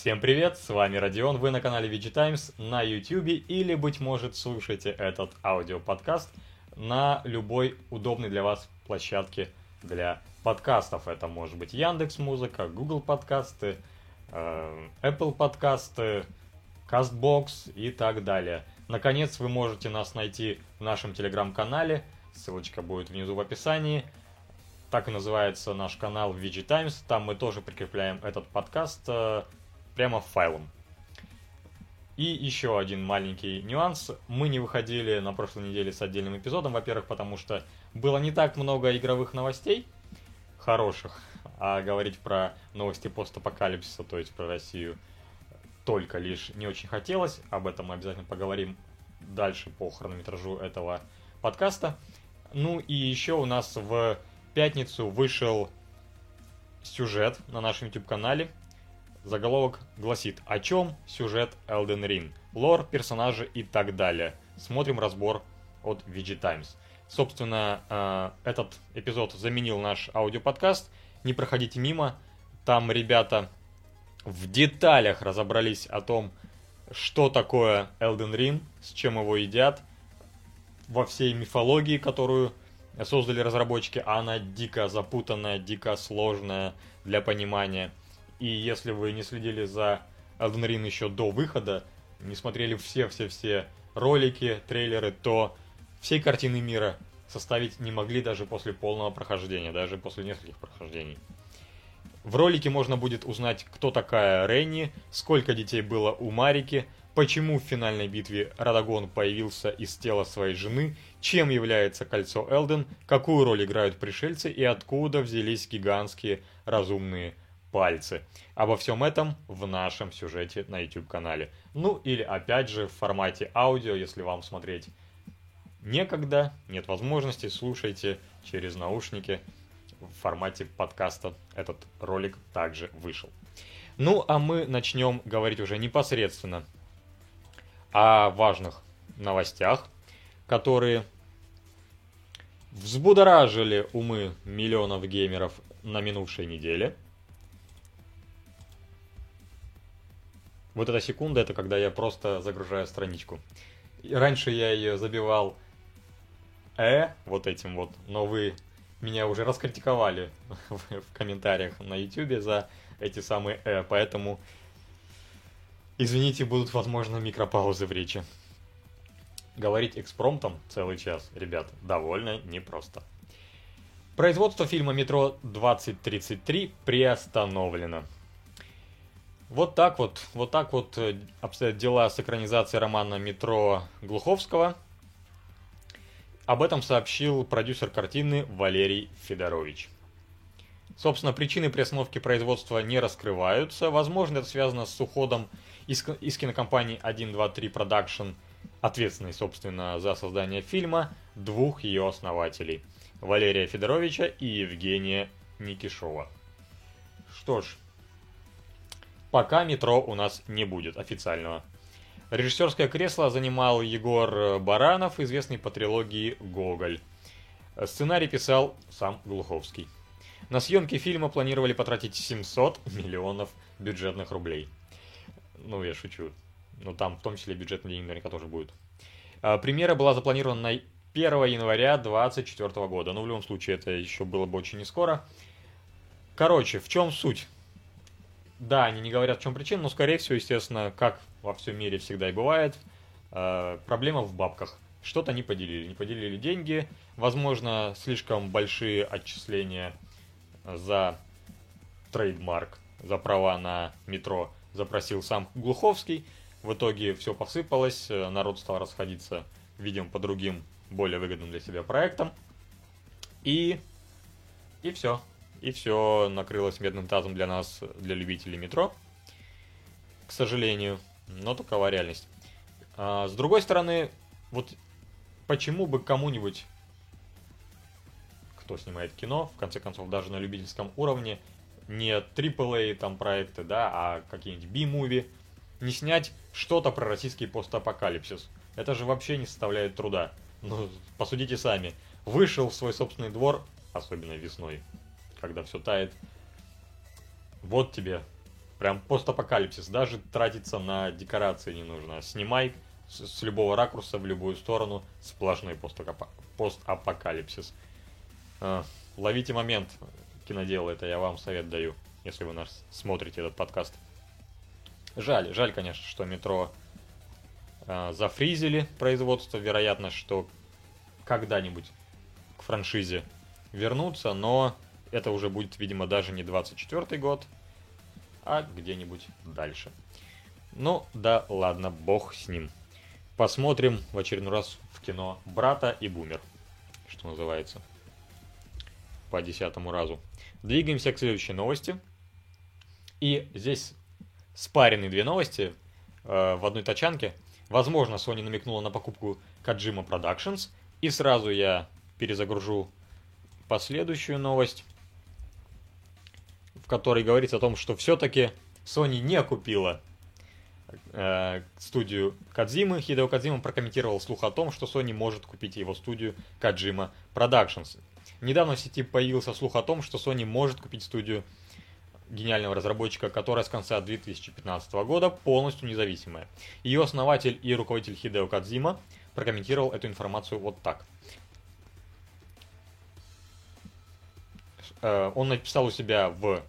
Всем привет, с вами Родион, вы на канале VG Times на YouTube или, быть может, слушаете этот аудиоподкаст на любой удобной для вас площадке для подкастов. Это может быть Яндекс Музыка, Google подкасты, э, Apple подкасты, CastBox и так далее. Наконец, вы можете нас найти в нашем телеграм-канале, ссылочка будет внизу в описании. Так и называется наш канал VG Times, там мы тоже прикрепляем этот подкаст э, прямо файлом. И еще один маленький нюанс. Мы не выходили на прошлой неделе с отдельным эпизодом, во-первых, потому что было не так много игровых новостей хороших, а говорить про новости постапокалипсиса, то есть про Россию, только лишь не очень хотелось. Об этом мы обязательно поговорим дальше по хронометражу этого подкаста. Ну и еще у нас в пятницу вышел сюжет на нашем YouTube-канале Заголовок гласит «О чем сюжет Elden Ring? Лор, персонажи и так далее». Смотрим разбор от VG Times. Собственно, э, этот эпизод заменил наш аудиоподкаст. Не проходите мимо. Там ребята в деталях разобрались о том, что такое Elden Ring, с чем его едят, во всей мифологии, которую создали разработчики, а она дико запутанная, дико сложная для понимания – и если вы не следили за Elden Ring еще до выхода, не смотрели все-все-все ролики, трейлеры, то всей картины мира составить не могли даже после полного прохождения, даже после нескольких прохождений. В ролике можно будет узнать, кто такая Ренни, сколько детей было у Марики, почему в финальной битве Радагон появился из тела своей жены, чем является кольцо Элден, какую роль играют пришельцы и откуда взялись гигантские разумные пальцы. Обо всем этом в нашем сюжете на YouTube-канале. Ну или опять же в формате аудио, если вам смотреть некогда, нет возможности, слушайте через наушники в формате подкаста. Этот ролик также вышел. Ну а мы начнем говорить уже непосредственно о важных новостях, которые взбудоражили умы миллионов геймеров на минувшей неделе – Вот эта секунда, это когда я просто загружаю страничку. И раньше я ее забивал «э» вот этим вот, но вы меня уже раскритиковали в, комментариях на YouTube за эти самые «э», поэтому извините, будут, возможно, микропаузы в речи. Говорить экспромтом целый час, ребят, довольно непросто. Производство фильма «Метро 2033» приостановлено. Вот так вот, вот так вот э, обстоят дела с экранизацией романа «Метро» Глуховского. Об этом сообщил продюсер картины Валерий Федорович. Собственно, причины приостановки производства не раскрываются. Возможно, это связано с уходом из, из кинокомпании 123 Production, ответственной, собственно, за создание фильма, двух ее основателей – Валерия Федоровича и Евгения Никишова. Что ж, пока метро у нас не будет официального. Режиссерское кресло занимал Егор Баранов, известный по трилогии «Гоголь». Сценарий писал сам Глуховский. На съемки фильма планировали потратить 700 миллионов бюджетных рублей. Ну, я шучу. Ну, там в том числе бюджетные деньги наверняка тоже будет. А, премьера была запланирована на 1 января 2024 года. Но в любом случае это еще было бы очень не скоро. Короче, в чем суть? Да, они не говорят, в чем причина, но, скорее всего, естественно, как во всем мире всегда и бывает, э, проблема в бабках. Что-то не поделили. Не поделили деньги, возможно, слишком большие отчисления за трейдмарк, за права на метро запросил сам Глуховский. В итоге все посыпалось, э, народ стал расходиться, видим, по другим, более выгодным для себя проектам. И, и все и все накрылось медным тазом для нас, для любителей метро. К сожалению, но такова реальность. А, с другой стороны, вот почему бы кому-нибудь, кто снимает кино, в конце концов, даже на любительском уровне, не AAA там проекты, да, а какие-нибудь B-movie, не снять что-то про российский постапокалипсис. Это же вообще не составляет труда. Ну, посудите сами. Вышел в свой собственный двор, особенно весной, когда все тает. Вот тебе Прям постапокалипсис. Даже тратиться на декорации не нужно. Снимай с, с любого ракурса в любую сторону сплошной постапокалипсис. А, ловите момент, киноделы, это я вам совет даю, если вы нас смотрите этот подкаст. Жаль, жаль, конечно, что метро э, зафризили производство. Вероятно, что когда-нибудь к франшизе вернутся, но это уже будет, видимо, даже не 24 год, а где-нибудь дальше. Ну, да ладно, бог с ним. Посмотрим в очередной раз в кино «Брата и Бумер», что называется, по десятому разу. Двигаемся к следующей новости. И здесь спаренные две новости э, в одной тачанке. Возможно, Sony намекнула на покупку Kojima Productions. И сразу я перезагружу последующую новость, в которой говорится о том, что все-таки Sony не купила э, студию Кадзимы. Хидео Кадзима прокомментировал слух о том, что Sony может купить его студию Kojima Productions. Недавно в сети появился слух о том, что Sony может купить студию гениального разработчика, которая с конца 2015 года полностью независимая. Ее основатель и руководитель Хидео Кадзима прокомментировал эту информацию вот так. Э, он написал у себя в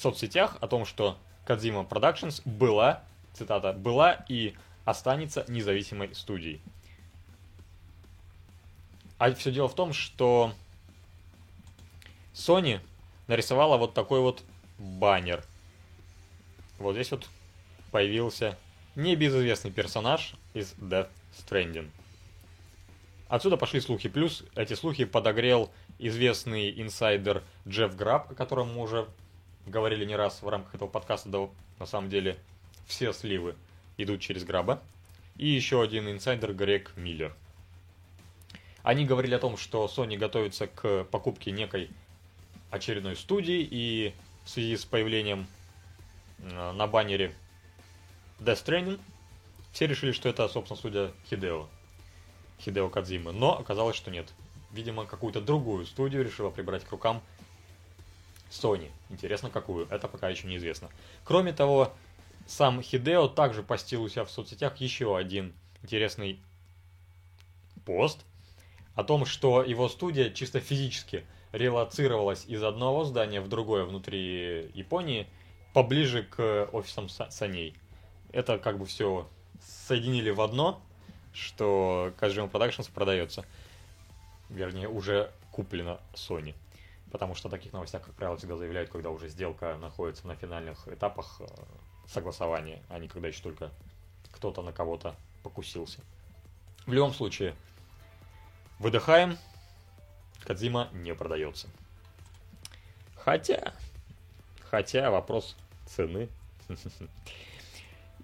соцсетях о том, что Кадзима Productions была, цитата, была и останется независимой студией. А все дело в том, что Sony нарисовала вот такой вот баннер. Вот здесь вот появился небезызвестный персонаж из Death Stranding. Отсюда пошли слухи. Плюс эти слухи подогрел известный инсайдер Джефф Граб, о котором мы уже говорили не раз в рамках этого подкаста. Да, на самом деле все сливы идут через Граба. И еще один инсайдер Грег Миллер. Они говорили о том, что Sony готовится к покупке некой очередной студии, и в связи с появлением э, на баннере Death Stranding все решили, что это, собственно, студия Хидео. Хидео Кадзимы. Но оказалось, что нет. Видимо, какую-то другую студию решила прибрать к рукам Sony. Интересно, какую? Это пока еще неизвестно. Кроме того, сам Хидео также постил у себя в соцсетях еще один интересный пост о том, что его студия чисто физически релацировалась из одного здания в другое внутри Японии, поближе к офисам саней. Это как бы все соединили в одно, что Kojima Productions продается. Вернее, уже куплено Sony. Потому что о таких новостях, как правило, всегда заявляют, когда уже сделка находится на финальных этапах э, согласования, а не когда еще только кто-то на кого-то покусился. В любом случае, выдыхаем. Кадзима не продается. Хотя, хотя вопрос цены.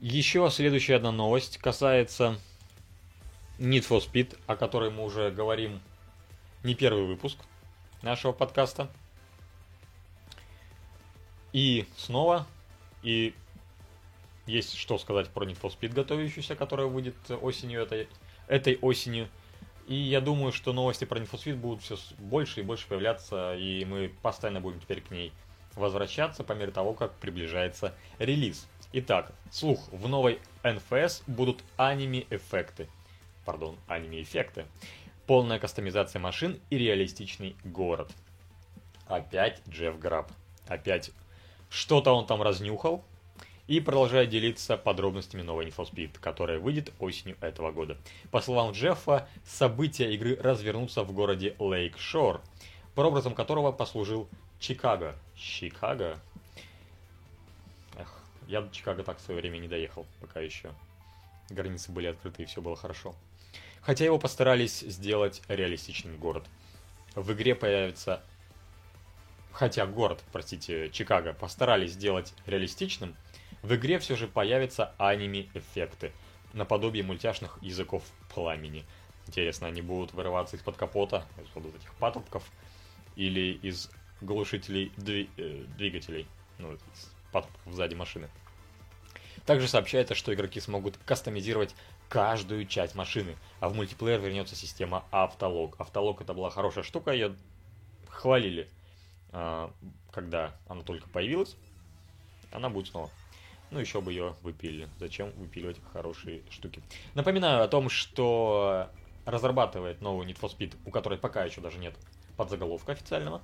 Еще следующая одна новость касается Need for Speed, о которой мы уже говорим не первый выпуск нашего подкаста. И снова, и есть что сказать про Need for Speed, готовящуюся, которая выйдет осенью этой, этой осенью. И я думаю, что новости про Need for Speed будут все больше и больше появляться, и мы постоянно будем теперь к ней возвращаться по мере того, как приближается релиз. Итак, слух, в новой NFS будут аниме-эффекты. Пардон, аниме-эффекты. Полная кастомизация машин и реалистичный город. Опять Джефф Граб. Опять что-то он там разнюхал. И продолжает делиться подробностями новой InfoSpeed, которая выйдет осенью этого года. По словам Джеффа, события игры развернутся в городе Лейк-Шор, прообразом которого послужил Чикаго. Чикаго? Я до Чикаго так в свое время не доехал, пока еще границы были открыты и все было хорошо. Хотя его постарались сделать реалистичным город. В игре появится... Хотя город, простите, Чикаго постарались сделать реалистичным, в игре все же появятся аниме-эффекты, наподобие мультяшных языков пламени. Интересно, они будут вырываться из-под капота, из-под вот этих патрубков, или из глушителей дви- э, двигателей, ну, из патрубков сзади машины. Также сообщается, что игроки смогут кастомизировать каждую часть машины, а в мультиплеер вернется система автолог. Автолог это была хорошая штука, ее хвалили, а, когда она только появилась. она будет снова. Ну, еще бы ее выпилили. Зачем выпиливать хорошие штуки? Напоминаю о том, что разрабатывает новую Need for Speed, у которой пока еще даже нет подзаголовка официального.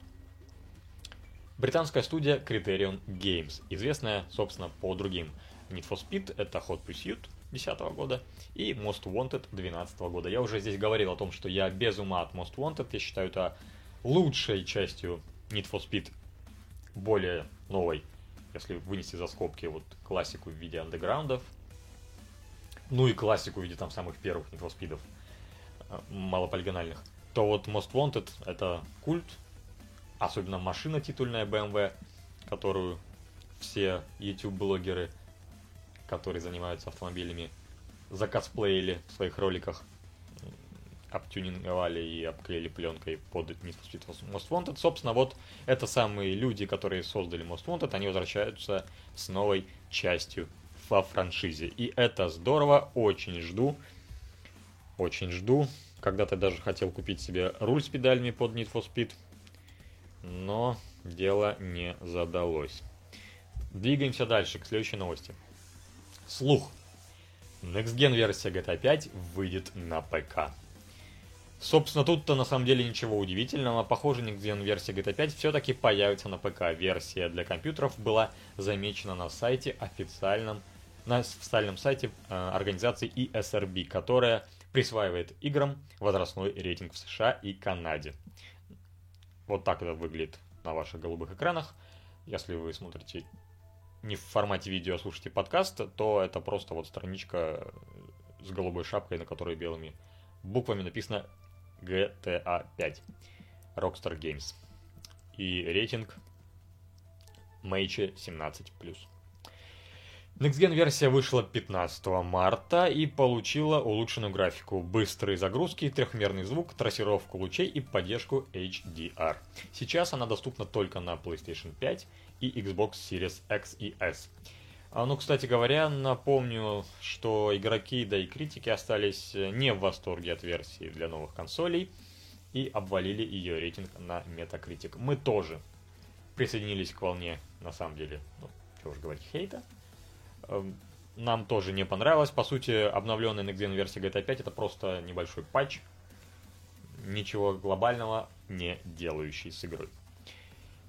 Британская студия Criterion Games, известная, собственно, по другим Need for Speed, это Hot Pursuit 2010 года и Most Wanted 2012 года. Я уже здесь говорил о том, что я без ума от Most Wanted, я считаю это лучшей частью Need for Speed, более новой, если вынести за скобки вот классику в виде андеграундов, ну и классику в виде там самых первых Need for Speed'ов, э, малополигональных, то вот Most Wanted это культ, особенно машина титульная BMW, которую все YouTube-блогеры – которые занимаются автомобилями, закосплеили в своих роликах, обтюнинговали и обклеили пленкой под Need for Speed Most Wanted. Собственно, вот это самые люди, которые создали Most Wanted, они возвращаются с новой частью во франшизе. И это здорово, очень жду, очень жду. Когда-то даже хотел купить себе руль с педалями под Need for Speed, но дело не задалось. Двигаемся дальше, к следующей новости. Слух. Next Gen версия GTA 5 выйдет на ПК. Собственно, тут-то на самом деле ничего удивительного. Похоже, Next Gen версия GTA 5 все-таки появится на ПК. Версия для компьютеров была замечена на сайте официальном, на официальном сайте э, организации ESRB, которая присваивает играм возрастной рейтинг в США и Канаде. Вот так это выглядит на ваших голубых экранах. Если вы смотрите не в формате видео, а слушаете подкаст, то это просто вот страничка с голубой шапкой, на которой белыми буквами написано GTA 5 Rockstar Games. И рейтинг Мэйче 17+. Next Gen версия вышла 15 марта и получила улучшенную графику, быстрые загрузки, трехмерный звук, трассировку лучей и поддержку HDR. Сейчас она доступна только на PlayStation 5 и Xbox Series X и S. А, ну, кстати говоря, напомню, что игроки, да и критики остались не в восторге от версии для новых консолей и обвалили ее рейтинг на Metacritic. Мы тоже присоединились к волне, на самом деле, ну, что уж говорить, хейта. Эм, нам тоже не понравилось. По сути, обновленная Next Gen версия GTA 5 это просто небольшой патч, ничего глобального не делающий с игрой.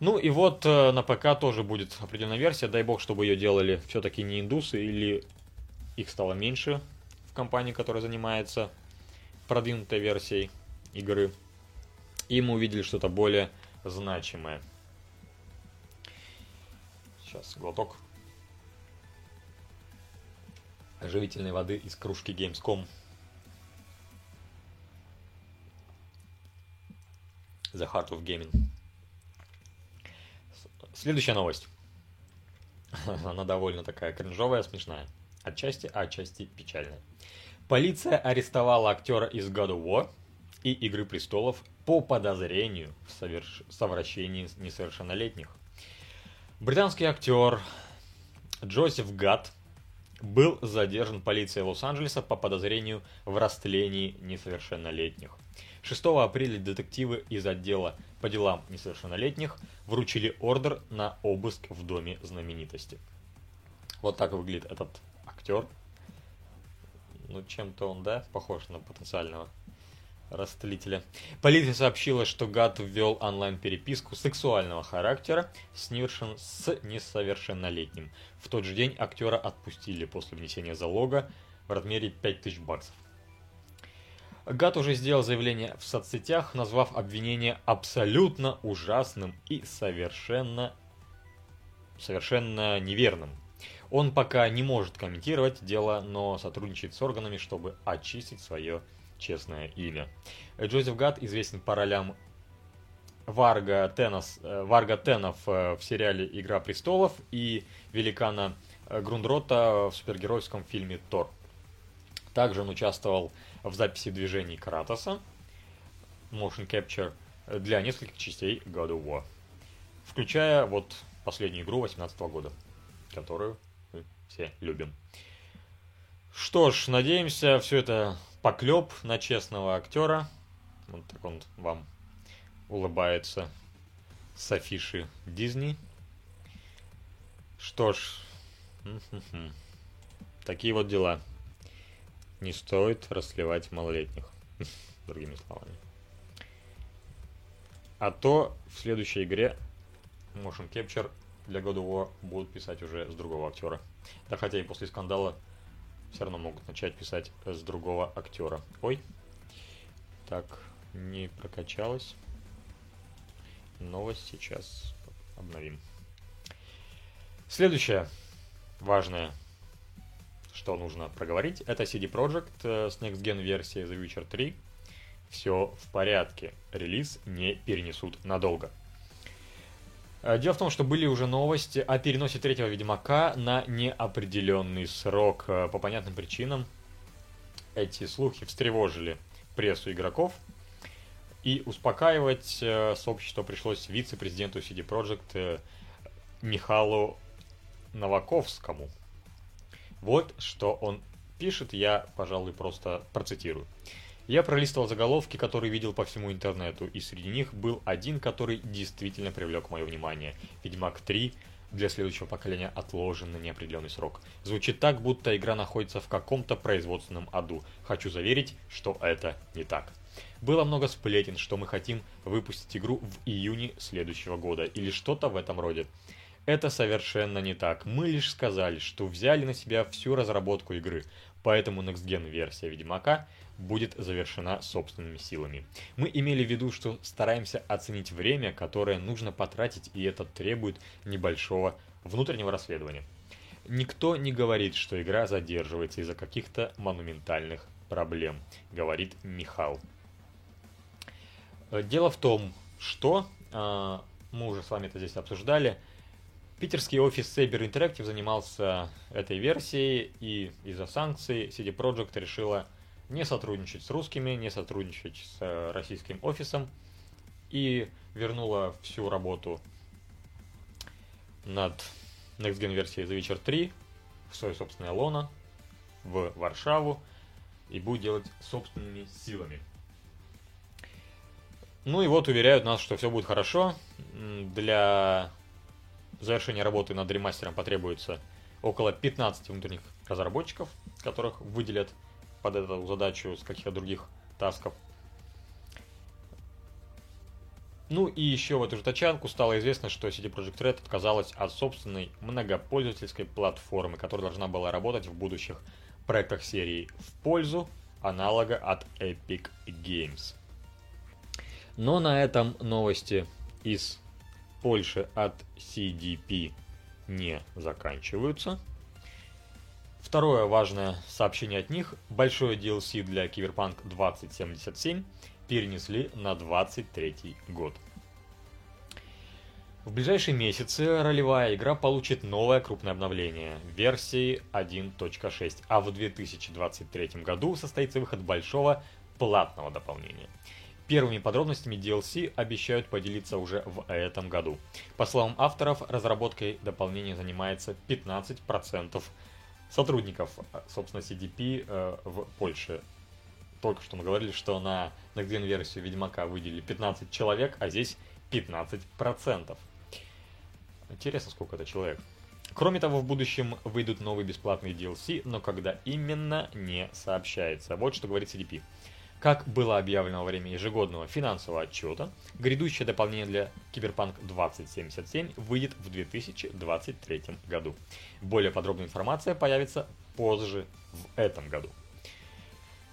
Ну и вот э, на ПК тоже будет определенная версия. Дай бог, чтобы ее делали все-таки не индусы или их стало меньше в компании, которая занимается продвинутой версией игры. И мы увидели что-то более значимое. Сейчас глоток оживительной воды из кружки Gamescom. The Heart of Gaming. Следующая новость. Она довольно такая кринжовая, смешная. Отчасти, а отчасти печальная. Полиция арестовала актера из God of War и Игры Престолов по подозрению в соверш... совращении несовершеннолетних. Британский актер Джозеф Гатт был задержан полицией Лос-Анджелеса по подозрению в растлении несовершеннолетних. 6 апреля детективы из отдела по делам несовершеннолетних вручили ордер на обыск в доме знаменитости. Вот так выглядит этот актер. Ну, чем-то он, да, похож на потенциального растлителя. Полиция сообщила, что Гад ввел онлайн-переписку сексуального характера с, несовершеннолетним. В тот же день актера отпустили после внесения залога в размере 5000 баксов. Гат уже сделал заявление в соцсетях, назвав обвинение абсолютно ужасным и совершенно, совершенно неверным. Он пока не может комментировать дело, но сотрудничает с органами, чтобы очистить свое честное имя. Джозеф Гат известен по ролям Варга, Тенос, э, Варга Тенов э, в сериале «Игра престолов» и великана э, Грундрота в супергеройском фильме «Тор». Также он участвовал в записи движений Кратоса, motion capture, для нескольких частей God of War. Включая вот последнюю игру 2018 года, которую мы все любим. Что ж, надеемся, все это поклеп на честного актера. Вот так он вам улыбается с афиши Дисней. Что ж, такие вот дела. Не стоит расливать малолетних, другими словами. А то в следующей игре Motion Capture для God of War будут писать уже с другого актера. Да хотя и после скандала все равно могут начать писать с другого актера. Ой, так, не прокачалось. Новость сейчас обновим. Следующее важное, что нужно проговорить, это CD Projekt э, с Next Gen версией The Witcher 3. Все в порядке, релиз не перенесут надолго. Э, дело в том, что были уже новости о переносе третьего Ведьмака на неопределенный срок. Э, по понятным причинам эти слухи встревожили прессу игроков. И успокаивать сообщество пришлось вице-президенту CD Projekt Михалу Новаковскому. Вот что он пишет, я, пожалуй, просто процитирую. Я пролистывал заголовки, которые видел по всему интернету, и среди них был один, который действительно привлек мое внимание. Ведьмак 3 для следующего поколения отложен на неопределенный срок. Звучит так, будто игра находится в каком-то производственном аду. Хочу заверить, что это не так. Было много сплетен, что мы хотим выпустить игру в июне следующего года, или что-то в этом роде. Это совершенно не так. Мы лишь сказали, что взяли на себя всю разработку игры, поэтому Next Gen версия Ведьмака будет завершена собственными силами. Мы имели в виду, что стараемся оценить время, которое нужно потратить, и это требует небольшого внутреннего расследования. Никто не говорит, что игра задерживается из-за каких-то монументальных проблем, говорит Михал. Э, дело в том, что э, мы уже с вами это здесь обсуждали. Питерский офис Saber Interactive занимался этой версией, и из-за санкций CD Projekt решила не сотрудничать с русскими, не сотрудничать с э, российским офисом и вернула всю работу над Next Gen версией The Witcher 3 в свое собственное лоно в Варшаву и будет делать собственными силами. Ну и вот уверяют нас, что все будет хорошо. Для завершения работы над ремастером потребуется около 15 внутренних разработчиков, которых выделят под эту задачу с каких-то других тасков. Ну и еще в эту же тачанку стало известно, что CD Projekt Red отказалась от собственной многопользовательской платформы, которая должна была работать в будущих проектах серии в пользу аналога от Epic Games. Но на этом новости из Польши от CDP не заканчиваются. Второе важное сообщение от них. Большое DLC для Cyberpunk 2077 перенесли на 23 год. В ближайшие месяцы ролевая игра получит новое крупное обновление версии 1.6, а в 2023 году состоится выход большого платного дополнения. Первыми подробностями DLC обещают поделиться уже в этом году. По словам авторов, разработкой дополнения занимается 15% сотрудников, собственно, CDP э, в Польше. Только что мы говорили, что на next версию Ведьмака выделили 15 человек, а здесь 15%. Интересно, сколько это человек. Кроме того, в будущем выйдут новые бесплатные DLC, но когда именно не сообщается. Вот что говорит CDP. Как было объявлено во время ежегодного финансового отчета, грядущее дополнение для Киберпанк 2077 выйдет в 2023 году. Более подробная информация появится позже в этом году.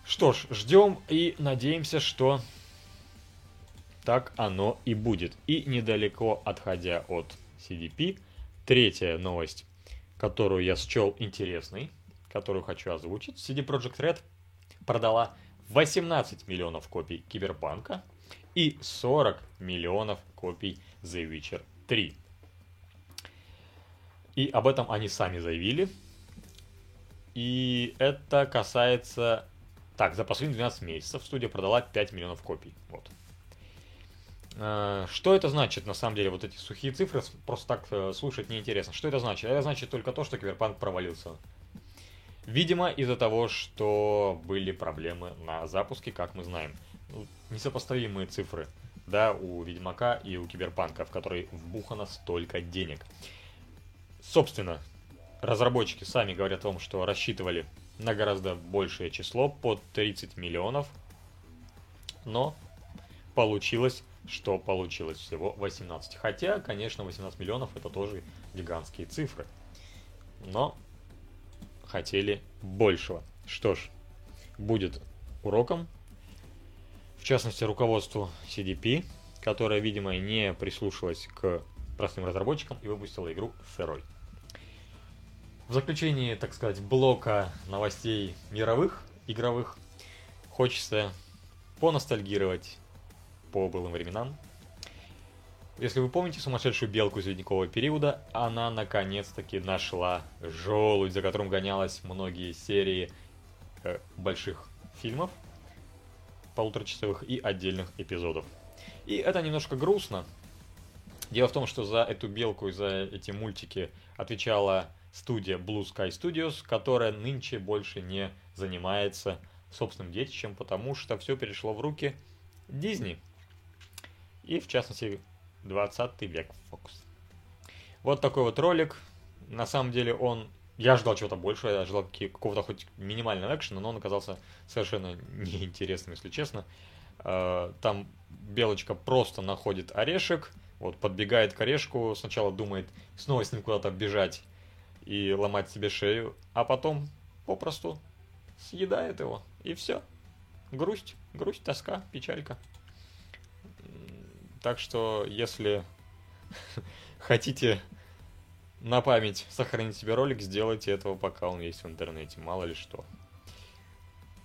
Что ж, ждем и надеемся, что так оно и будет. И недалеко отходя от CDP, третья новость, которую я счел интересной, которую хочу озвучить. CD Projekt Red продала 18 миллионов копий Киберпанка и 40 миллионов копий The Witcher 3. И об этом они сами заявили. И это касается... Так, за последние 12 месяцев студия продала 5 миллионов копий. Вот. А, что это значит, на самом деле, вот эти сухие цифры, просто так э, слушать неинтересно. Что это значит? Это значит только то, что Киберпанк провалился. Видимо, из-за того, что были проблемы на запуске, как мы знаем. Ну, несопоставимые цифры, да, у Ведьмака и у Киберпанка, в который вбухано столько денег. Собственно, разработчики сами говорят о том, что рассчитывали на гораздо большее число, под 30 миллионов, но получилось, что получилось всего 18. Хотя, конечно, 18 миллионов это тоже гигантские цифры. Но хотели большего. Что ж, будет уроком, в частности, руководству CDP, которое, видимо, не прислушалось к простым разработчикам и выпустила игру сырой. В заключении, так сказать, блока новостей мировых, игровых, хочется поностальгировать по былым временам. Если вы помните сумасшедшую белку ледникового периода, она наконец-таки нашла желудь, за которым гонялась многие серии э, больших фильмов, полуторачасовых и отдельных эпизодов. И это немножко грустно. Дело в том, что за эту белку и за эти мультики отвечала студия Blue Sky Studios, которая нынче больше не занимается собственным детищем, потому что все перешло в руки Disney. И в частности 20 век фокус. Вот такой вот ролик. На самом деле он... Я ждал чего-то большего, я ждал какого-то хоть минимального экшена, но он оказался совершенно неинтересным, если честно. А, там белочка просто находит орешек, вот подбегает к орешку, сначала думает снова с ним куда-то бежать и ломать себе шею, а потом попросту съедает его, и все. Грусть, грусть, тоска, печалька. Так что, если хотите на память сохранить себе ролик, сделайте этого, пока он есть в интернете, мало ли что.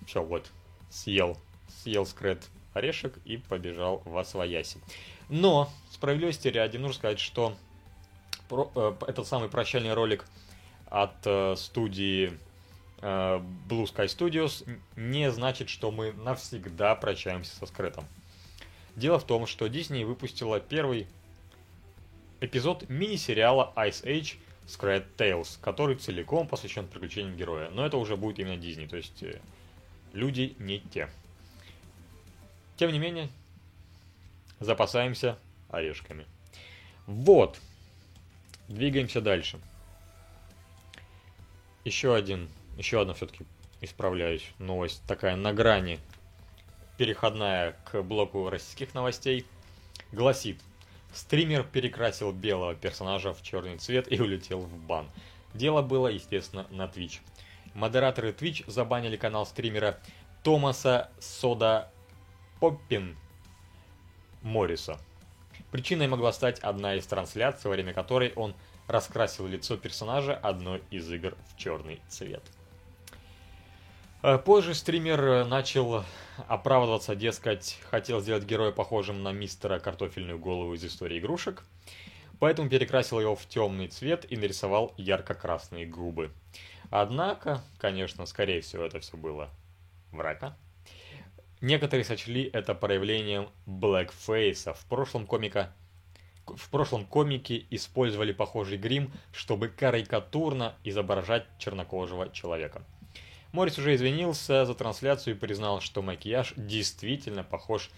Все, вот, съел, съел скрет орешек и побежал в Освояси. Но, справедливости ради, нужно сказать, что про, э, этот самый прощальный ролик от э, студии э, Blue Sky Studios не значит, что мы навсегда прощаемся со скретом. Дело в том, что Disney выпустила первый эпизод мини-сериала Ice Age Scred Tales, который целиком посвящен приключениям героя. Но это уже будет именно Disney, то есть э, люди не те. Тем не менее, запасаемся орешками. Вот. Двигаемся дальше. Еще один, еще одна все-таки исправляюсь, новость такая на грани, переходная к блоку российских новостей, гласит, стример перекрасил белого персонажа в черный цвет и улетел в бан. Дело было, естественно, на Twitch. Модераторы Twitch забанили канал стримера Томаса Сода Поппин Морриса. Причиной могла стать одна из трансляций, во время которой он раскрасил лицо персонажа одной из игр в черный цвет. Э, позже стример начал оправдываться, дескать, хотел сделать героя похожим на мистера картофельную голову из истории игрушек, поэтому перекрасил его в темный цвет и нарисовал ярко-красные губы. Однако, конечно, скорее всего, это все было врата. Некоторые сочли это проявлением блэкфейса. В прошлом комика в прошлом комике использовали похожий грим, чтобы карикатурно изображать чернокожего человека. Моррис уже извинился за трансляцию и признал, что макияж действительно похож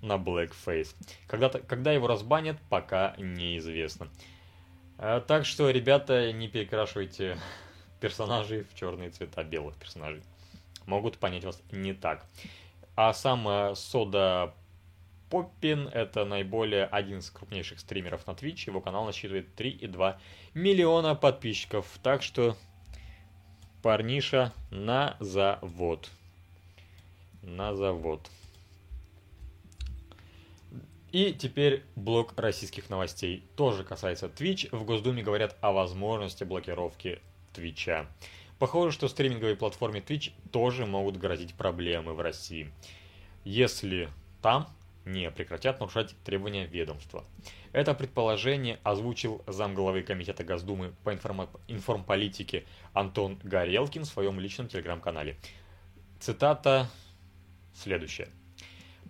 на blackface. Когда, когда его разбанят, пока неизвестно. А, так что, ребята, не перекрашивайте персонажей в черные цвета белых персонажей. Могут понять вас не так. А сам э, Сода Поппин – это наиболее один из крупнейших стримеров на Twitch. Его канал насчитывает 3,2 миллиона подписчиков. Так что парниша на завод. На завод. И теперь блок российских новостей. Тоже касается Twitch. В Госдуме говорят о возможности блокировки Твича. Похоже, что стриминговой платформе Twitch тоже могут грозить проблемы в России. Если там не прекратят нарушать требования ведомства. Это предположение озвучил замглавы Комитета Госдумы по информ... информполитике Антон Горелкин в своем личном телеграм-канале. Цитата следующая.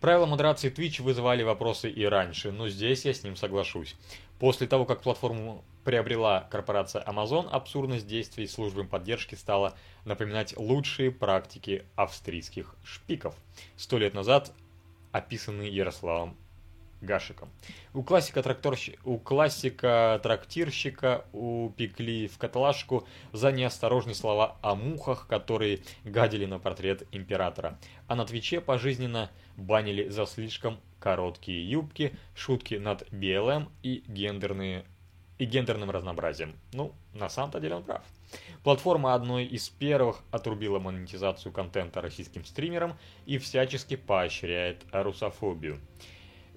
Правила модерации Twitch вызывали вопросы и раньше, но здесь я с ним соглашусь. После того, как платформу приобрела корпорация Amazon, абсурдность действий службы поддержки стала напоминать лучшие практики австрийских шпиков. Сто лет назад описанный Ярославом Гашиком. У классика, тракторщ... у классика трактирщика упекли в каталажку за неосторожные слова о мухах, которые гадили на портрет императора. А на Твиче пожизненно банили за слишком короткие юбки, шутки над БЛМ и гендерные и гендерным разнообразием. Ну, на самом-то деле он прав. Платформа одной из первых отрубила монетизацию контента российским стримерам и всячески поощряет русофобию.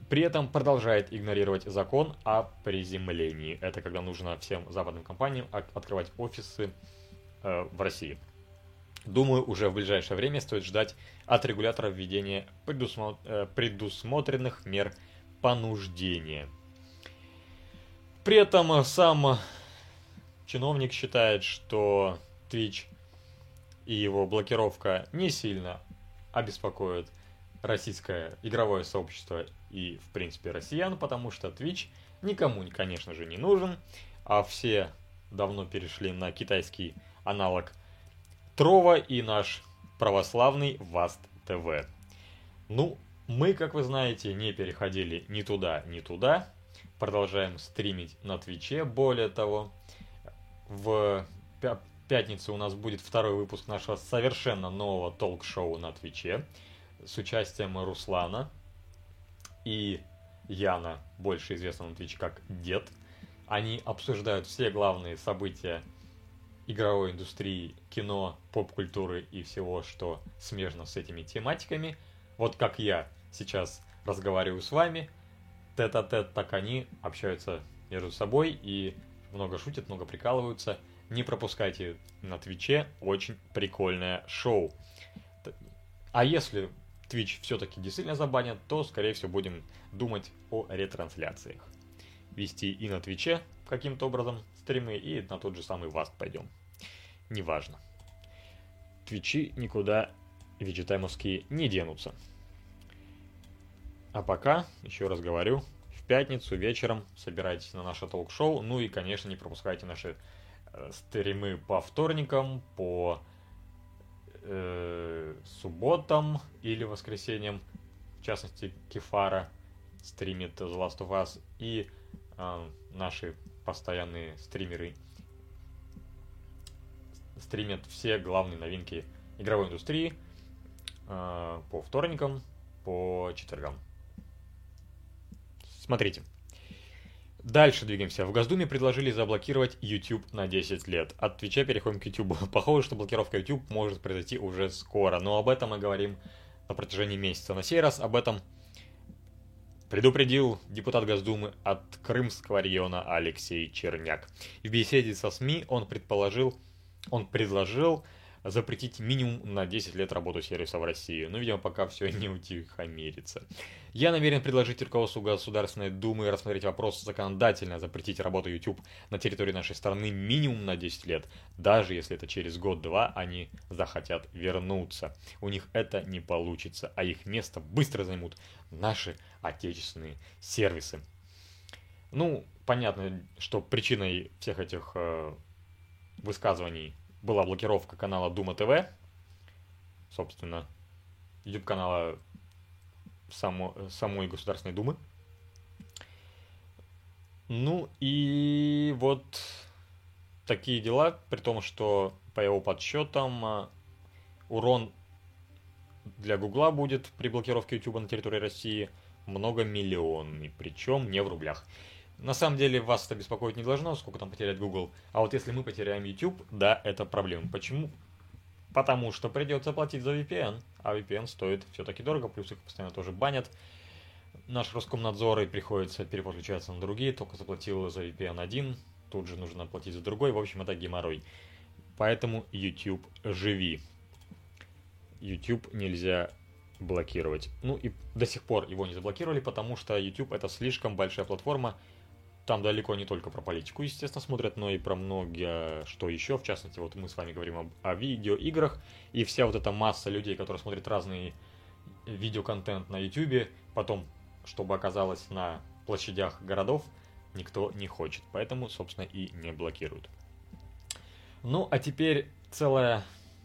При этом продолжает игнорировать закон о приземлении. Это когда нужно всем западным компаниям открывать офисы э, в России. Думаю, уже в ближайшее время стоит ждать от регулятора введения предусмо... э, предусмотренных мер понуждения. При этом сам чиновник считает, что Twitch и его блокировка не сильно обеспокоит российское игровое сообщество и, в принципе, россиян, потому что Twitch никому, конечно же, не нужен, а все давно перешли на китайский аналог Трова и наш православный Васт ТВ. Ну, мы, как вы знаете, не переходили ни туда, ни туда. Продолжаем стримить на Твиче. Более того, в пятницу у нас будет второй выпуск нашего совершенно нового толк-шоу на Твиче с участием Руслана и Яна, больше известного на Твич как Дед. Они обсуждают все главные события игровой индустрии, кино, поп-культуры и всего, что смежно с этими тематиками. Вот как я сейчас разговариваю с вами, тет-а-тет, так они общаются между собой и много шутят, много прикалываются. Не пропускайте на Твиче, очень прикольное шоу. А если Twitch все-таки действительно забанят, то, скорее всего, будем думать о ретрансляциях. Вести и на Твиче каким-то образом стримы, и на тот же самый Васт пойдем. Неважно. Твичи никуда виджетаймовские не денутся. А пока, еще раз говорю, пятницу вечером собирайтесь на наше толк-шоу. Ну и, конечно, не пропускайте наши э, стримы по вторникам, по э, субботам или воскресеньям, в частности, Кефара стримит The Last of Us, и э, наши постоянные стримеры стримят все главные новинки игровой индустрии э, по вторникам, по четвергам. Смотрите. Дальше двигаемся. В Госдуме предложили заблокировать YouTube на 10 лет. От Твича переходим к YouTube. Похоже, что блокировка YouTube может произойти уже скоро, но об этом мы говорим на протяжении месяца. На сей раз об этом предупредил депутат Госдумы от Крымского района Алексей Черняк. В беседе со СМИ он предположил, он предложил запретить минимум на 10 лет работу сервиса в России. Но, видимо, пока все не утихомирится. Я намерен предложить руководству Государственной Думы рассмотреть вопрос законодательно запретить работу YouTube на территории нашей страны минимум на 10 лет, даже если это через год-два они захотят вернуться. У них это не получится, а их место быстро займут наши отечественные сервисы. Ну, понятно, что причиной всех этих э, высказываний была блокировка канала Дума ТВ, собственно, YouTube канала само, самой Государственной Думы. Ну и вот такие дела, при том, что по его подсчетам а, урон для Гугла будет при блокировке YouTube на территории России многомиллионный, причем не в рублях. На самом деле вас это беспокоить не должно, сколько там потерять Google. А вот если мы потеряем YouTube, да, это проблема. Почему? Потому что придется платить за VPN, а VPN стоит все-таки дорого, плюс их постоянно тоже банят. Наш Роскомнадзор и приходится переключаться на другие, только заплатил за VPN один, тут же нужно платить за другой, в общем, это геморрой. Поэтому YouTube живи. YouTube нельзя блокировать. Ну и до сих пор его не заблокировали, потому что YouTube это слишком большая платформа, там далеко не только про политику, естественно, смотрят, но и про многие, что еще. В частности, вот мы с вами говорим об, о видеоиграх, и вся вот эта масса людей, которые смотрят разный видеоконтент на YouTube, потом, чтобы оказалось на площадях городов, никто не хочет. Поэтому, собственно, и не блокируют. Ну, а теперь целая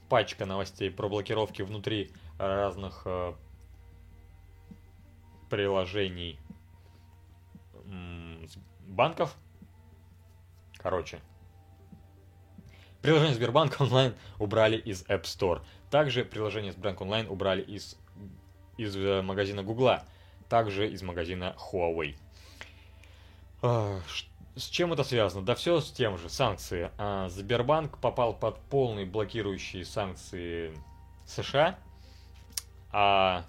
пачка новостей про блокировки внутри разных э, приложений банков. Короче, приложение Сбербанк онлайн убрали из App Store. Также приложение Сбербанк онлайн убрали из, из э, магазина Гугла. Также из магазина Huawei. А, с чем это связано? Да все с тем же, санкции. А, Сбербанк попал под полные блокирующие санкции США, а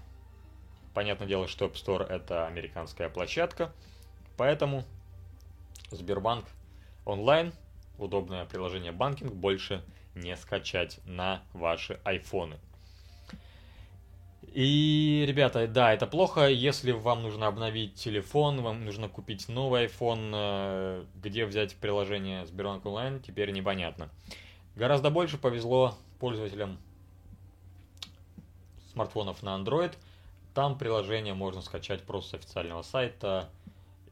понятное дело, что App Store это американская площадка, поэтому Сбербанк онлайн, удобное приложение банкинг, больше не скачать на ваши айфоны. И, ребята, да, это плохо, если вам нужно обновить телефон, вам нужно купить новый iPhone, э, где взять приложение Сбербанк онлайн, теперь непонятно. Гораздо больше повезло пользователям смартфонов на Android. Там приложение можно скачать просто с официального сайта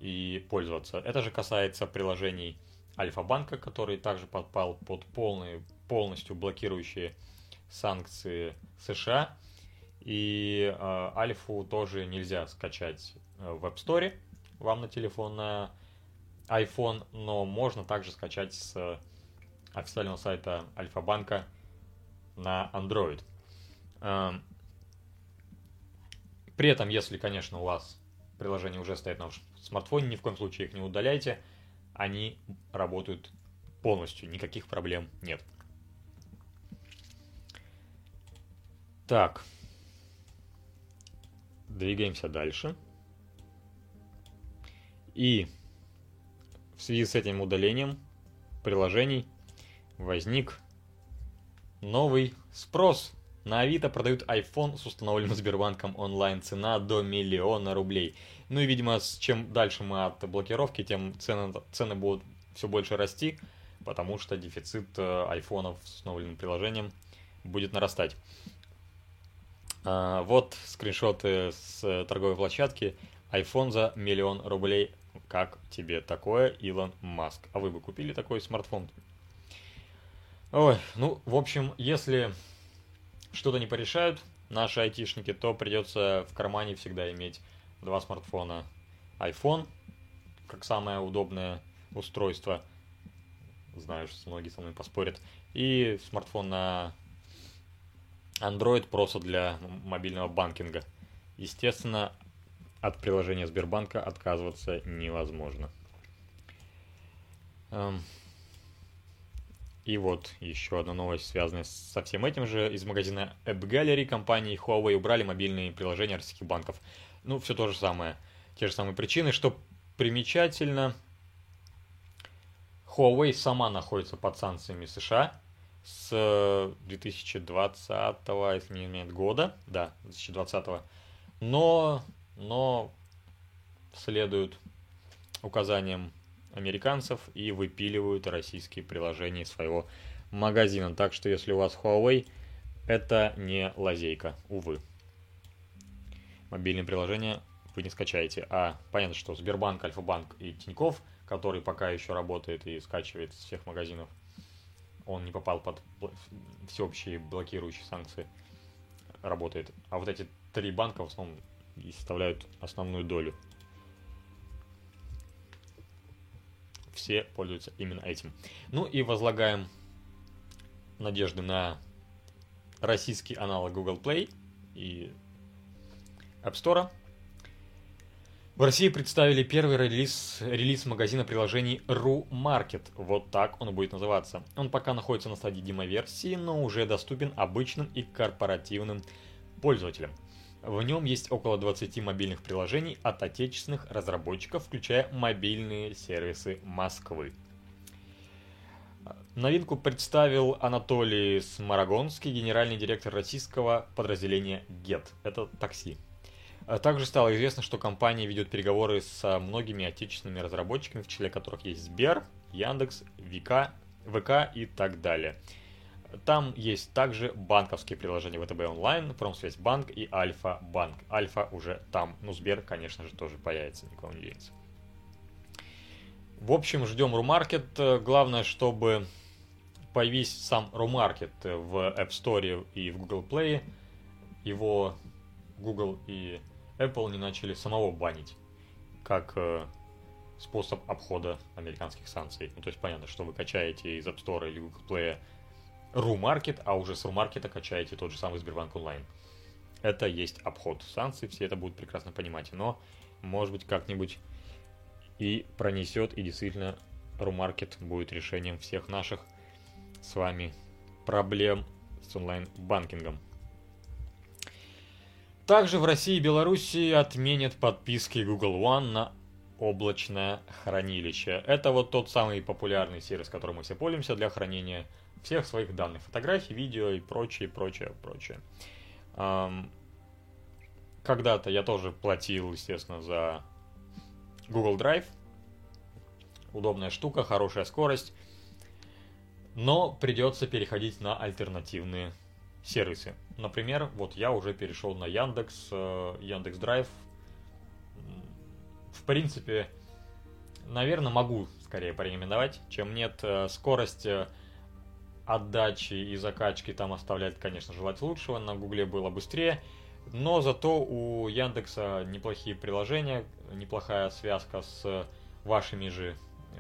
и пользоваться. Это же касается приложений Альфа-банка, который также подпал под полные, полностью блокирующие санкции США. И э, Альфу тоже нельзя скачать э, в App Store вам на телефон на iPhone, но можно также скачать с официального сайта Альфа-банка на Android. Э, при этом, если, конечно, у вас приложение уже стоит на смартфоне, ни в коем случае их не удаляйте, они работают полностью, никаких проблем нет. Так, Двигаемся дальше. И в связи с этим удалением приложений возник новый спрос. На Авито продают iPhone с установленным Сбербанком онлайн. Цена до миллиона рублей. Ну и, видимо, с чем дальше мы от блокировки, тем цены, цены будут все больше расти, потому что дефицит э, айфонов с установленным приложением будет нарастать. А, вот скриншоты с э, торговой площадки. iPhone за миллион рублей. Как тебе такое, Илон Маск? А вы бы купили такой смартфон? Ой, ну, в общем, если что-то не порешают наши айтишники, то придется в кармане всегда иметь два смартфона. iPhone, как самое удобное устройство. Знаю, что многие со мной поспорят. И смартфон на Android просто для мобильного банкинга. Естественно, от приложения Сбербанка отказываться невозможно. И вот еще одна новость, связанная со всем этим же. Из магазина App Gallery компании Huawei убрали мобильные приложения российских банков. Ну, все то же самое. Те же самые причины. Что примечательно, Huawei сама находится под санкциями США с 2020, если не изменяет года, да, 2020, но, но следуют указаниям американцев и выпиливают российские приложения из своего магазина. Так что если у вас Huawei, это не лазейка, увы. Мобильные приложения вы не скачаете. А понятно, что Сбербанк, Альфа-банк и Тиньков, который пока еще работает и скачивает с всех магазинов, он не попал под всеобщие блокирующие санкции, работает. А вот эти три банка в основном и составляют основную долю. Все пользуются именно этим. Ну и возлагаем надежды на российский аналог Google Play и App Store – в России представили первый релиз, релиз магазина приложений RuMarket. Вот так он будет называться. Он пока находится на стадии демоверсии, но уже доступен обычным и корпоративным пользователям. В нем есть около 20 мобильных приложений от отечественных разработчиков, включая мобильные сервисы Москвы. Новинку представил Анатолий Сморогонский, генеральный директор российского подразделения GET. Это такси. А также стало известно, что компания ведет переговоры с многими отечественными разработчиками, в числе которых есть Сбер, Яндекс, ВК, ВК и так далее. Там есть также банковские приложения ВТБ онлайн, Промсвязьбанк и Альфа Банк. Альфа уже там, ну Сбер, конечно же, тоже появится, никого не денется. В общем, ждем Румаркет. Главное, чтобы появись сам Румаркет в App Store и в Google Play. Его Google и Apple не начали самого банить, как э, способ обхода американских санкций. Ну, то есть понятно, что вы качаете из App Store или Google Play RuMarket, а уже с RuMarket качаете тот же самый Сбербанк онлайн. Это есть обход санкций, все это будут прекрасно понимать. Но, может быть, как-нибудь и пронесет, и действительно RuMarket будет решением всех наших с вами проблем с онлайн-банкингом. Также в России и Беларуси отменят подписки Google One на облачное хранилище. Это вот тот самый популярный сервис, которым мы все пользуемся для хранения всех своих данных, фотографий, видео и прочее, прочее, прочее. Когда-то я тоже платил, естественно, за Google Drive. Удобная штука, хорошая скорость. Но придется переходить на альтернативные сервисы. Например, вот я уже перешел на Яндекс, э, Яндекс Драйв. В принципе, наверное, могу скорее порекомендовать, чем нет. Э, скорость э, отдачи и закачки там оставляет, конечно, желать лучшего. На Гугле было быстрее. Но зато у Яндекса неплохие приложения, неплохая связка с вашими же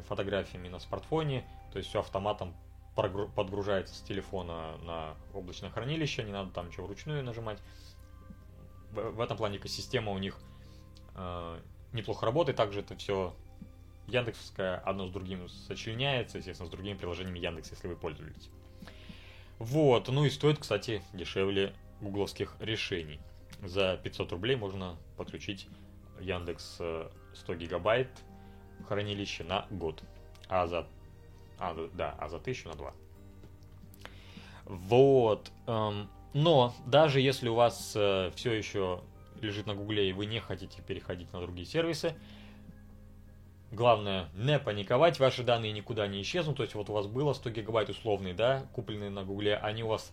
фотографиями на смартфоне. То есть все автоматом подгружается с телефона на облачное хранилище, не надо там ничего вручную нажимать. В этом плане экосистема у них э, неплохо работает, также это все Яндексовское одно с другим сочленяется, естественно, с другими приложениями Яндекса, если вы пользуетесь. Вот, ну и стоит, кстати, дешевле гугловских решений. За 500 рублей можно подключить Яндекс 100 э, гигабайт хранилище на год. А за а, да, а за 1000 на 2. Вот. Эм, но даже если у вас э, все еще лежит на Гугле и вы не хотите переходить на другие сервисы, главное не паниковать, ваши данные никуда не исчезнут. То есть вот у вас было 100 гигабайт условные, да, купленные на Гугле, они у вас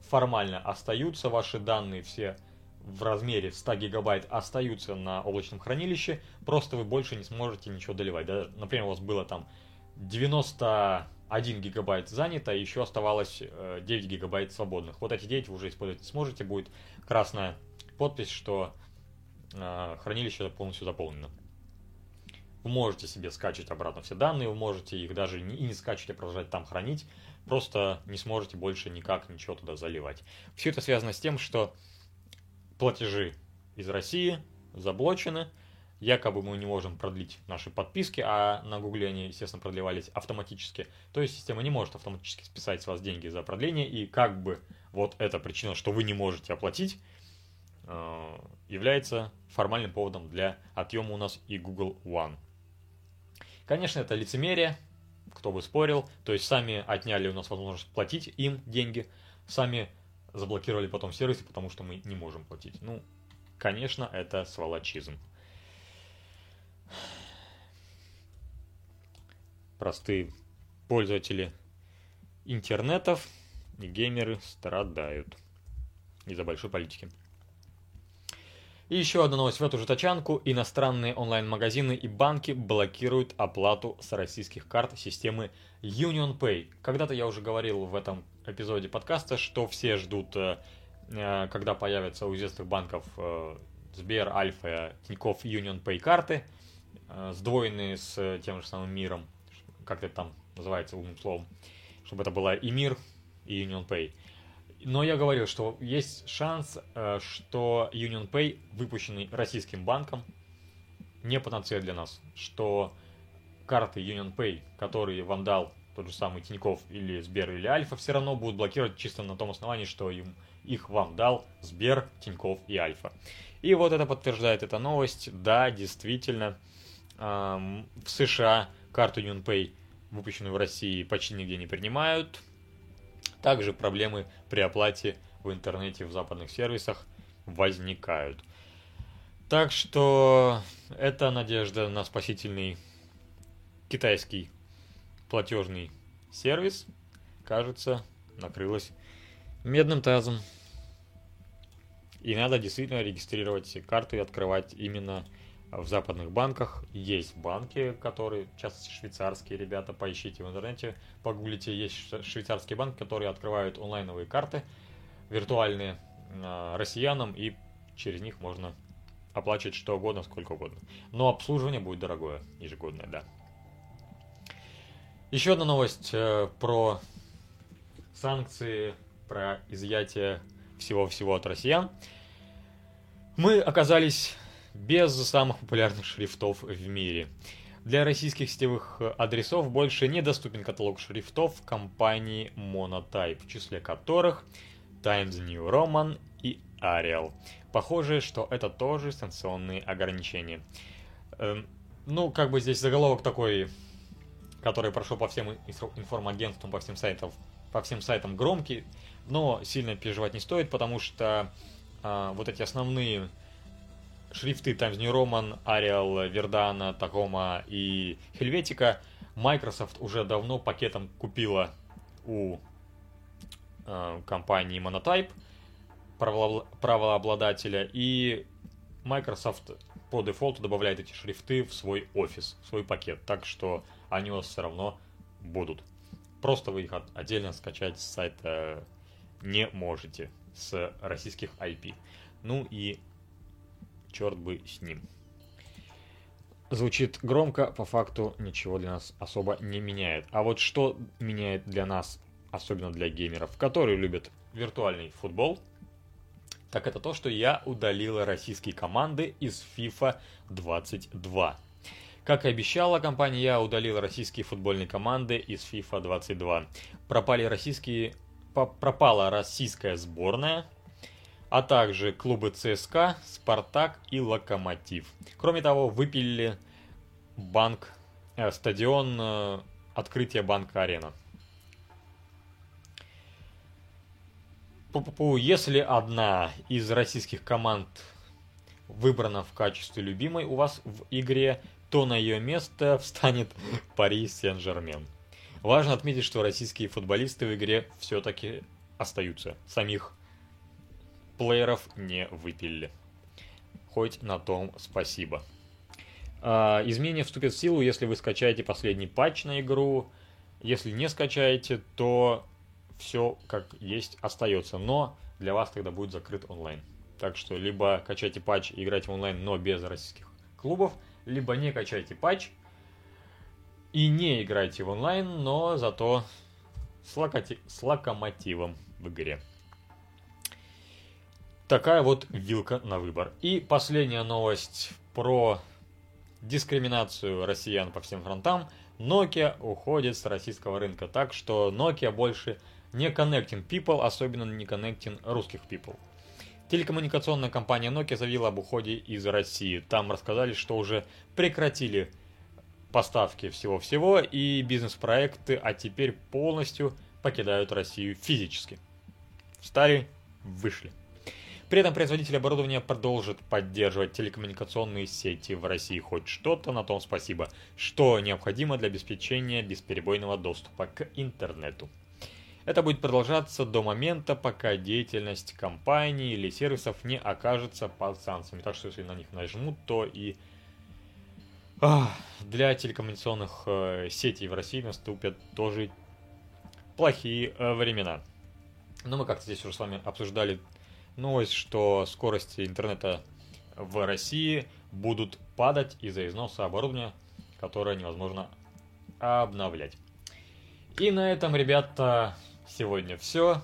формально остаются, ваши данные все в размере 100 гигабайт остаются на облачном хранилище, просто вы больше не сможете ничего доливать. Да? Например, у вас было там 91 гигабайт занято, еще оставалось 9 э, гигабайт свободных. Вот эти 9 вы уже использовать не сможете, будет красная подпись, что э, хранилище полностью заполнено. Вы можете себе скачивать обратно все данные, вы можете их даже не, и не скачивать, а продолжать там хранить, просто не сможете больше никак ничего туда заливать. Все это связано с тем, что платежи из России заблочены, якобы мы не можем продлить наши подписки, а на Гугле они, естественно, продлевались автоматически. То есть система не может автоматически списать с вас деньги за продление, и как бы вот эта причина, что вы не можете оплатить, э, является формальным поводом для отъема у нас и Google One. Конечно, это лицемерие, кто бы спорил, то есть сами отняли у нас возможность платить им деньги, сами заблокировали потом сервисы, потому что мы не можем платить. Ну, конечно, это сволочизм. простые пользователи интернетов и геймеры страдают из-за большой политики. И еще одна новость в эту же тачанку. Иностранные онлайн-магазины и банки блокируют оплату с российских карт системы UnionPay. Когда-то я уже говорил в этом эпизоде подкаста, что все ждут, э, э, когда появятся у известных банков э, Сбер, Альфа, Тинькофф, UnionPay карты, сдвоенные с тем же самым миром как это там называется умным словом, чтобы это была и мир, и Union Pay. Но я говорил, что есть шанс, э, что Union Pay, выпущенный российским банком, не панацея для нас. Что карты Union Pay, которые вам дал тот же самый Тиньков или Сбер или Альфа, все равно будут блокировать чисто на том основании, что им, их вам дал Сбер, Тиньков и Альфа. И вот это подтверждает эта новость. Да, действительно, эм, в США карту Union Pay выпущенную в России, почти нигде не принимают. Также проблемы при оплате в интернете в западных сервисах возникают. Так что это надежда на спасительный китайский платежный сервис, кажется, накрылась медным тазом. И надо действительно регистрировать карты и открывать именно в западных банках. Есть банки, которые, в частности, швейцарские ребята, поищите в интернете, погуглите, есть швейцарские банки, которые открывают онлайновые карты виртуальные э, россиянам, и через них можно оплачивать что угодно, сколько угодно. Но обслуживание будет дорогое, ежегодное, да. Еще одна новость э, про санкции, про изъятие всего-всего от россиян. Мы оказались без самых популярных шрифтов в мире. Для российских сетевых адресов больше недоступен каталог шрифтов компании Monotype, в числе которых Times New Roman и Arial. Похоже, что это тоже санкционные ограничения. Эм, ну, как бы здесь заголовок такой, который прошел по всем информагентствам, по всем сайтам, по всем сайтам громкий, но сильно переживать не стоит, потому что э, вот эти основные шрифты Times New Roman, Arial, Verdana, Tacoma и Helvetica Microsoft уже давно пакетом купила у э, компании Monotype, правообладателя, и Microsoft по дефолту добавляет эти шрифты в свой офис, в свой пакет, так что они у вас все равно будут. Просто вы их отдельно скачать с сайта не можете с российских IP. Ну и черт бы с ним. Звучит громко, по факту ничего для нас особо не меняет. А вот что меняет для нас, особенно для геймеров, которые любят виртуальный футбол, так это то, что я удалила российские команды из FIFA 22. Как и обещала компания, я удалила российские футбольные команды из FIFA 22. Пропали российские, пропала российская сборная, а также клубы ЦСКА, Спартак и Локомотив. Кроме того, выпилили банк, э, стадион э, открытия банка Арена. Пу-пу-пу, если одна из российских команд выбрана в качестве любимой у вас в игре, то на ее место встанет Пари Сен-Жермен. Важно отметить, что российские футболисты в игре все-таки остаются. Самих плееров не выпилили. Хоть на том спасибо. А, изменения вступят в силу, если вы скачаете последний патч на игру. Если не скачаете, то все как есть остается. Но для вас тогда будет закрыт онлайн. Так что либо качайте патч и играйте в онлайн, но без российских клубов, либо не качайте патч и не играйте в онлайн, но зато с, локоти... с локомотивом в игре. Такая вот вилка на выбор. И последняя новость про дискриминацию россиян по всем фронтам. Nokia уходит с российского рынка, так что Nokia больше не connecting people, особенно не connecting русских people. Телекоммуникационная компания Nokia заявила об уходе из России. Там рассказали, что уже прекратили поставки всего-всего и бизнес-проекты, а теперь полностью покидают Россию физически. Встали, вышли. При этом производитель оборудования продолжит поддерживать телекоммуникационные сети в России хоть что-то, на том спасибо, что необходимо для обеспечения бесперебойного доступа к интернету. Это будет продолжаться до момента, пока деятельность компании или сервисов не окажется под санкциями. Так что если на них нажмут, то и для телекоммуникационных э, сетей в России наступят тоже плохие э, времена. Но мы как-то здесь уже с вами обсуждали новость, что скорости интернета в России будут падать из-за износа оборудования, которое невозможно обновлять. И на этом, ребята, сегодня все.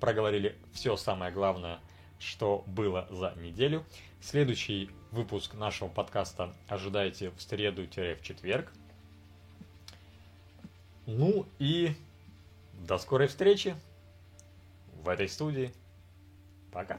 Проговорили все самое главное, что было за неделю. Следующий выпуск нашего подкаста ожидайте в среду-в четверг. Ну и до скорой встречи в этой студии. Пока.